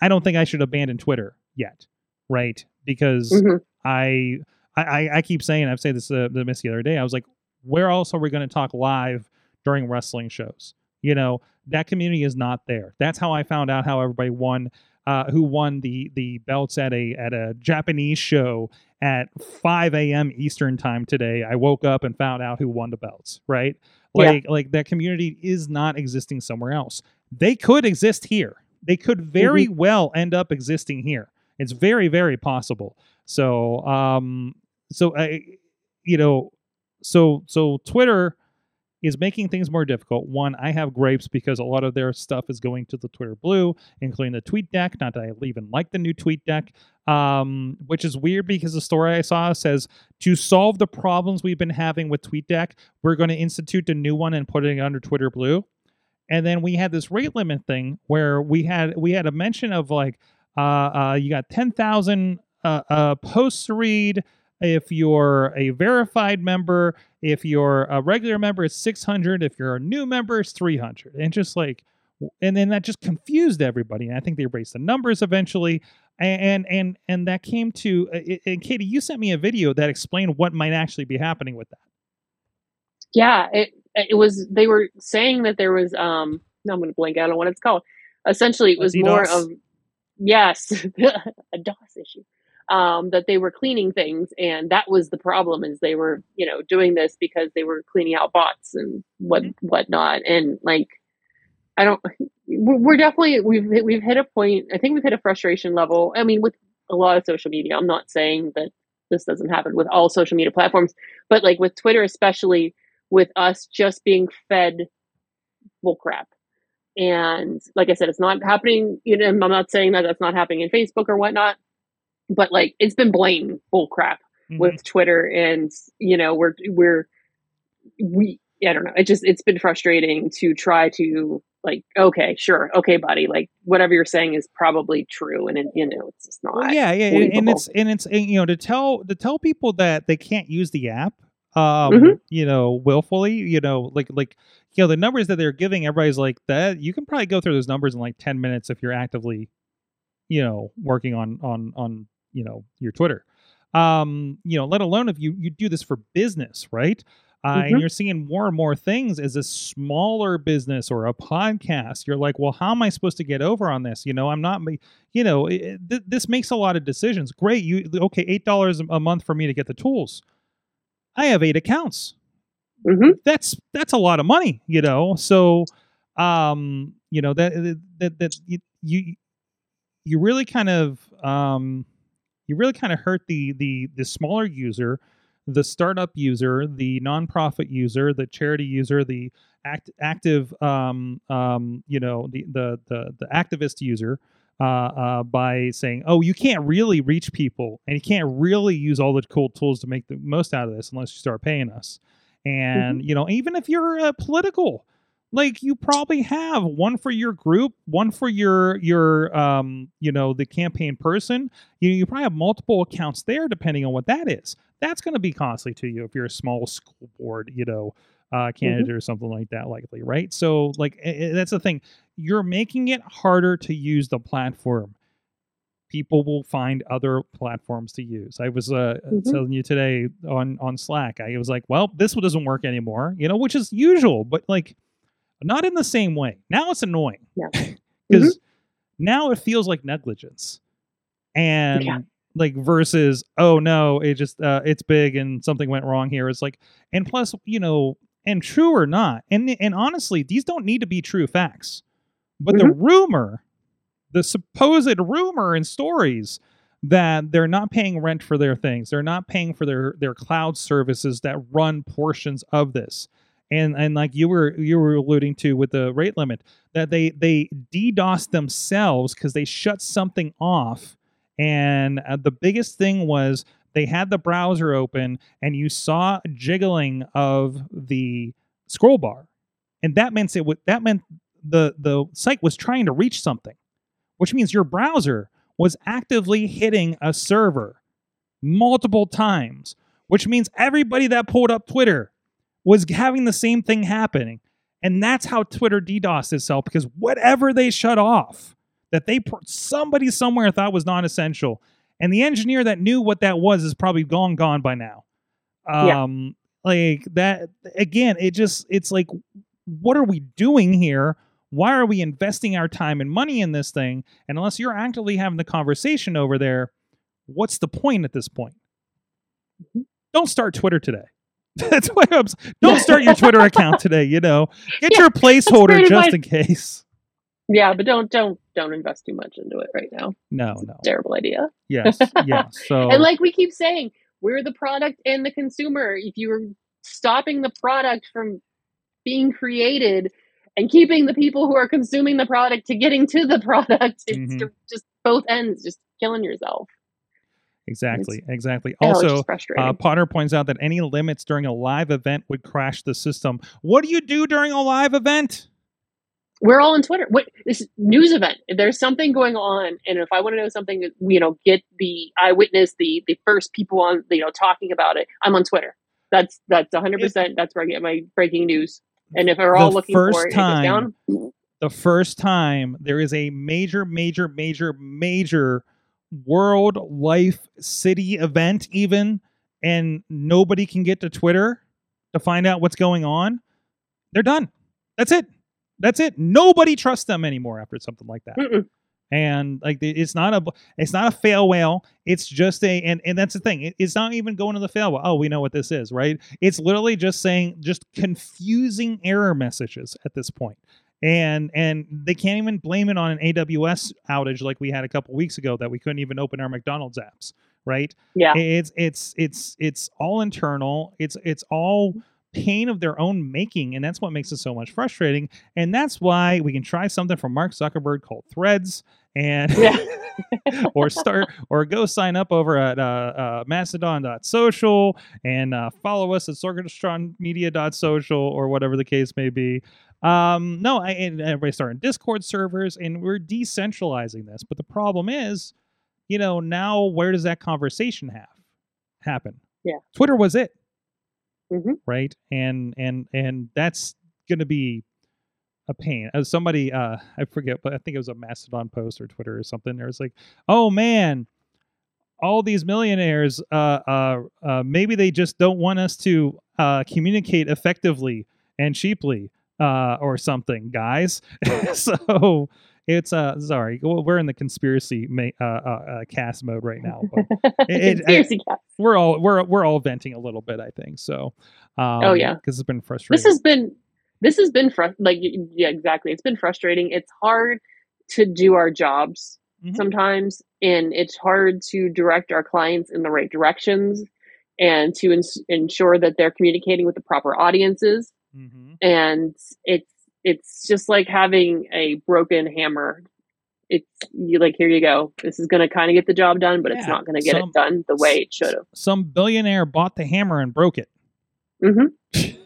I don't think I should abandon Twitter yet. Right? Because Mhm. I, I I keep saying I've said this uh, to Miss the other day. I was like, where else are we going to talk live during wrestling shows? You know, that community is not there. That's how I found out how everybody won. Uh, who won the the belts at a at a Japanese show at 5 a.m. Eastern time today? I woke up and found out who won the belts. Right, Yeah. like like that community is not existing somewhere else. They could exist here. They could very well end up existing here. It's very very possible. So um so I you know so so Twitter is making things more difficult. One, I have grapes because a lot of their stuff is going to the Twitter Blue, including the TweetDeck. Not that I even like the new TweetDeck, um, which is weird because the story I saw says to solve the problems we've been having with TweetDeck, we're going to institute a new one and put it under Twitter Blue. And then we had this rate limit thing where we had we had a mention of like uh, uh, you got ten thousand uh, uh, posts to read if you're a verified member if you're a regular member it's 600 if you're a new member it's 300 and just like and then that just confused everybody and i think they raised the numbers eventually and and and that came to and katie you sent me a video that explained what might actually be happening with that Yeah, it it was. They were saying that there was. Um, I'm going to blank out on what it's called. Essentially, it was more of yes, a DOS issue. Um, that they were cleaning things, and that was the problem. Is they were, you know, doing this because they were cleaning out bots and what whatnot, and like, I don't. We're we're definitely we've we've hit a point. I think we've hit a frustration level. I mean, with a lot of social media. I'm not saying that this doesn't happen with all social media platforms, but like with Twitter, especially with us just being fed bullcrap. And like I said, it's not happening. You know, I'm not saying that that's not happening in Facebook or whatnot, but like it's been blatant bullcrap Mhm. with Twitter, and you know, we're we're we. I don't know. It just it's been frustrating to try to like, okay, sure, okay, buddy, like whatever you're saying is probably true, and it, you know, it's just not. Well, yeah, yeah, and, and it's and it's and, you know to tell to tell people that they can't use the app, um, Mhm. you know, willfully, you know, like like you know the numbers that they're giving, everybody's like that. You can probably go through those numbers in like ten minutes if you're actively, you know, working on on on you know your Twitter. Um, you know, let alone if you you do this for business, right? Uh, Mhm. And you're seeing more and more things as a smaller business or a podcast. You're like, well, how am I supposed to get over on this? You know, I'm not, you know, it, th- this makes a lot of decisions. Great, you okay? Eight dollars a month for me to get the tools. I have eight accounts. hmm That's that's a lot of money, you know. So, um, you know that that that you you, you really kind of um, you really kind of hurt the the the smaller user the startup user, the nonprofit user, the charity user, the act, active, um, um, you know, the the the, the activist user, uh, uh, by saying, "Oh, you can't really reach people, and you can't really use all the cool tools to make the most out of this unless you start paying us." And you know, even if you're uh, political, like you probably have one for your group, one for your your um, you know, the campaign person. You you probably have multiple accounts there, depending on what that is that's going to be costly to you if you're a small school board, you know, uh, candidate or something like that, likely, right? So, like, i- i- that's the thing. You're making it harder to use the platform. People will find other platforms to use. I was uh, Mhm. telling you today on on Slack. I was like, well, this one doesn't work anymore, you know, which is usual, but like, not in the same way. Now it's annoying Yeah. because now it feels like negligence, and Yeah. like versus oh no it just uh it's big and something went wrong here it's like and plus you know and true or not and and honestly these don't need to be true facts but the rumor the supposed rumor and stories that they're not paying rent for their things they're not paying for their their cloud services that run portions of this and and like you were you were alluding to with the rate limit that they they DDoS themselves because they shut something off. And uh, the biggest thing was they had the browser open and you saw jiggling of the scroll bar. And that meant it would that meant the the site was trying to reach something which means your browser was actively hitting a server multiple times which means everybody that pulled up twitter was having the same thing happening. And that's how twitter DDoS itself because whatever they shut off that they somebody somewhere thought was non-essential and the engineer that knew what that was is probably gone gone by now. Yeah. um like that again it just it's like what are we doing here? Why are we investing our time and money in this thing? And unless you're actively having the conversation over there what's the point at this point? Mhm. don't start twitter today that's why i'm don't start your twitter account today you know get Yeah, your placeholder just in case Yeah, but don't don't don't invest too much into it right now. no no terrible idea. yes yes so And like we keep saying, we're the product and the consumer. If you're stopping the product from being created and keeping the people who are consuming the product to getting to the product, it's Mhm. just both ends, just killing yourself. Exactly exactly Oh, also. Uh, Potter points out that any limits during a live event would crash the system. What do you do during a live event? we're all on Twitter. What this news event? There's something going on, and if I want to know something, you know, get the eyewitness, the the first people on, you know, talking about it. I'm on Twitter. That's that's 100. percent That's where I get my breaking news. And if we're all looking for it, time- it down. The first time there is a major, major, major, major world life city event, even, and nobody can get to Twitter to find out what's going on, they're done. That's it. That's it. Nobody trusts them anymore after something like that. Mm-mm. and like it's not a it's not a fail whale it's just a and and that's the thing it, it's not even going to the fail whale oh we know what this is right it's literally just saying just confusing error messages at this point and and they can't even blame it on an aws outage like we had a couple weeks ago that we couldn't even open our mcdonald's apps right Yeah. it's it's it's it's all internal it's it's all pain of their own making and that's what makes it so much frustrating and that's why we can try something from mark zuckerberg called threads and Yeah. or start or go sign up over at uh, uh, mastodon.social and uh, follow us at sorgatronmedia.social or whatever the case may be um no I, and everybody's starting discord servers and we're decentralizing this but the problem is you know now where does that conversation have happen? Yeah. twitter was it. Mhm. right? And and and that's gonna be a pain. As somebody uh i forget but i think it was a mastodon post or twitter or something there was like oh man all these millionaires uh uh, uh maybe they just don't want us to uh, communicate effectively and cheaply uh, or something, guys. so it's uh sorry, we're in the conspiracy ma- uh, uh, uh, cast mode right now. It- it- Conspiracy cast. we're all we're we're all venting a little bit, I think. So, um, Oh, yeah. because it's been frustrating. This has been this has been fr- like yeah exactly. It's been frustrating. It's hard to do our jobs Mhm. sometimes, and it's hard to direct our clients in the right directions and to ins- ensure that they're communicating with the proper audiences. Mhm. and it's it's just like having a broken hammer it's you like here you go this is going to kind of get the job done but it's not going to get some- it done the way it should have some billionaire bought the hammer and broke it. hmm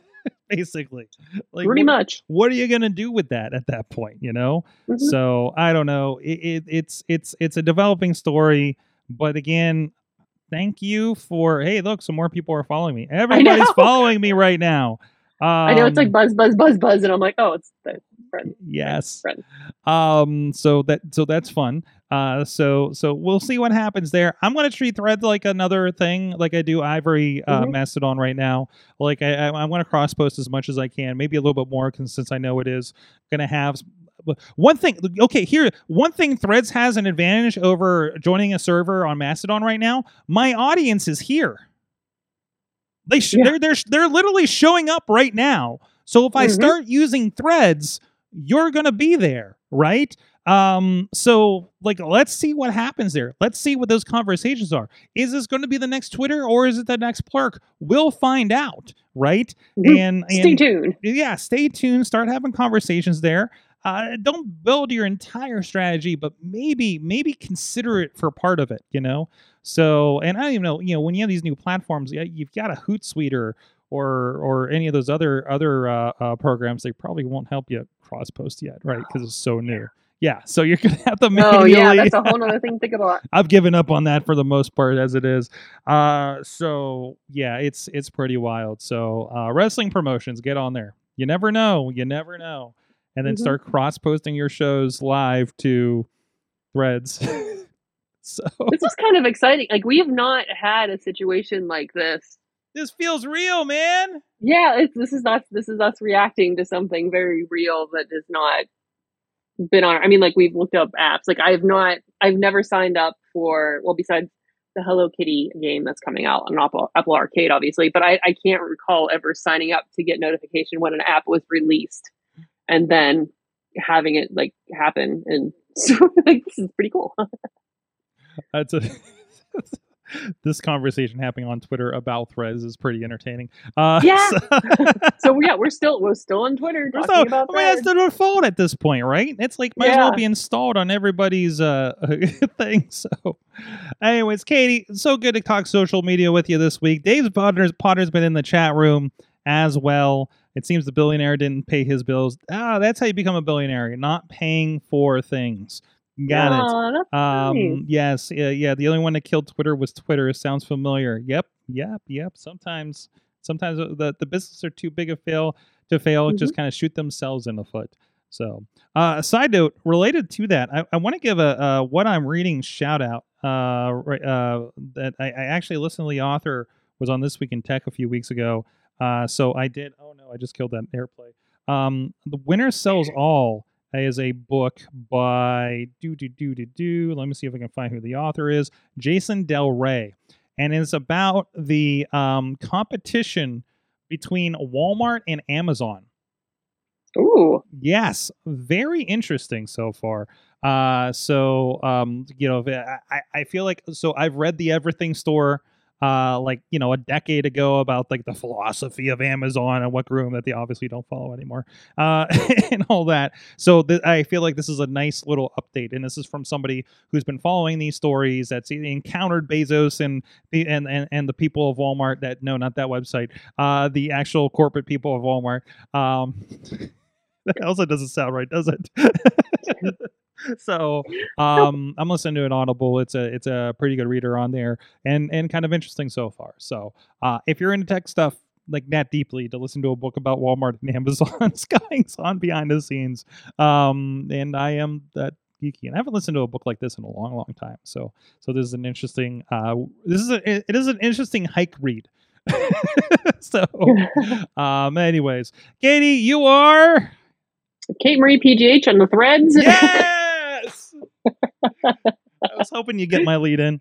Basically, like pretty what, much what are you gonna do with that at that point? You know. Mhm. So I don't know. It, it, it's it's it's a developing story, but again, thank you for hey, look, some more people are following me. Everybody's following me right now. Um, i know it's like buzz buzz buzz buzz and i'm like oh it's the friend yes. friend Um. So that so that's fun. Uh. So so we'll see what happens there. I'm gonna treat Threads like another thing, like I do Ivory uh, Mhm. Mastodon right now. Like I I, I want to cross post as much as I can, maybe a little bit more, since I know it is gonna have. One thing, okay, here, one thing Threads has an advantage over joining a server on Mastodon right now. My audience is here. They sh- Yeah. they're they're they're literally showing up right now. So if I Mhm. start using Threads, you're gonna be there, right? Um, so like let's see what happens there. Let's see what those conversations are. Is this going to be the next Twitter or is it the next Plurk? We'll find out, right? Mhm. And stay tuned yeah, stay tuned. Start having conversations there. Uh, don't build your entire strategy, but maybe maybe consider it for part of it. You know. So, and I don't even know. You know, when you have these new platforms, yeah, you've got a Hootsuite or or or any of those other other uh, uh, programs. They probably won't help you cross post yet, right? Because it's so new. Yeah, so you're gonna have to manually. oh yeah that's a whole other thing to think about I've given up on that for the most part as it is. Uh, so yeah, it's it's pretty wild. So uh, wrestling promotions, get on there. You never know. You never know. And then Mhm. start cross posting your shows live to threads. so this is kind of exciting like we have not had a situation like this this feels real, man. yeah this is us this is us reacting to something very real that has not been on i mean like we've looked up apps like i've not i've never signed up for well besides the hello kitty game that's coming out on apple, apple arcade obviously but I, I can't recall ever signing up to get notification when an app was released and then having it like happen and so like this is pretty cool That's a this conversation happening on Twitter about threads is pretty entertaining. Uh, Yeah. so- so yeah we're still we're still on twitter talking no- about I mean, that's that the default at this point, right? It's like might as well be installed on everybody's uh thing. So, anyways, Katie, so good to talk social media with you this week. Dave's Potter's Potter's been in the chat room as well. It seems the billionaire didn't pay his bills. Ah, that's how you become a billionaire. Not paying for things. Got it. Um, nice. yes, yeah, yeah. The only one that killed Twitter was Twitter. Sounds familiar. Yep, yep, yep. Sometimes, sometimes the the businesses are too big a fail to fail. Just Mm-hmm. kind of shoot themselves in the foot. So, uh, a side note related to that, I, I want to give a, uh what I'm reading shout out. Uh, uh, that I, I actually listened to the author was on this week in tech a few weeks ago. Uh, so I did. Oh no, I just killed that airplay. Um, the winner sells all is a book by do do do do do. Let me see if I can find who the author is. Jason Del Rey, and it's about the um, competition between Walmart and Amazon. Ooh. Yes, very interesting so far. Uh, so um, you know, I, I- I feel like so I've read the Everything Store uh like you know a decade ago about like the philosophy of amazon and what grew that they obviously don't follow anymore uh and all that. So th- i feel like this is a nice little update and this is from somebody who's been following these stories that's encountered bezos and the and and, and the people of walmart that no not that website uh the actual corporate people of walmart um that also doesn't sound right does it so um i'm listening to an audible. It's a it's a pretty good reader on there and and kind of interesting so far. So uh if you're into tech stuff like that deeply to listen to a book about walmart and amazon's goings on behind the scenes um and i am that geeky and i haven't listened to a book like this in a long long time. So so this is an interesting uh this is a it is an interesting hike read. So, um, anyways, Katie, you are Kate Marie PGH on the threads. yes. I was hoping you get my lead in.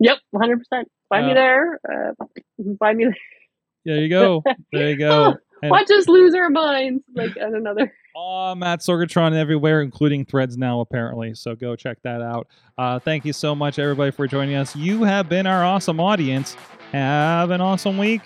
yep, 100%. Find Uh, me there. Uh, find me there. There you go. There you go. Watch us lose our minds like at another. Oh, Matt Sorgatron everywhere, including Threads now, apparently. So go check that out. Uh, thank you so much, everybody, for joining us. You have been our awesome audience. Have an awesome week.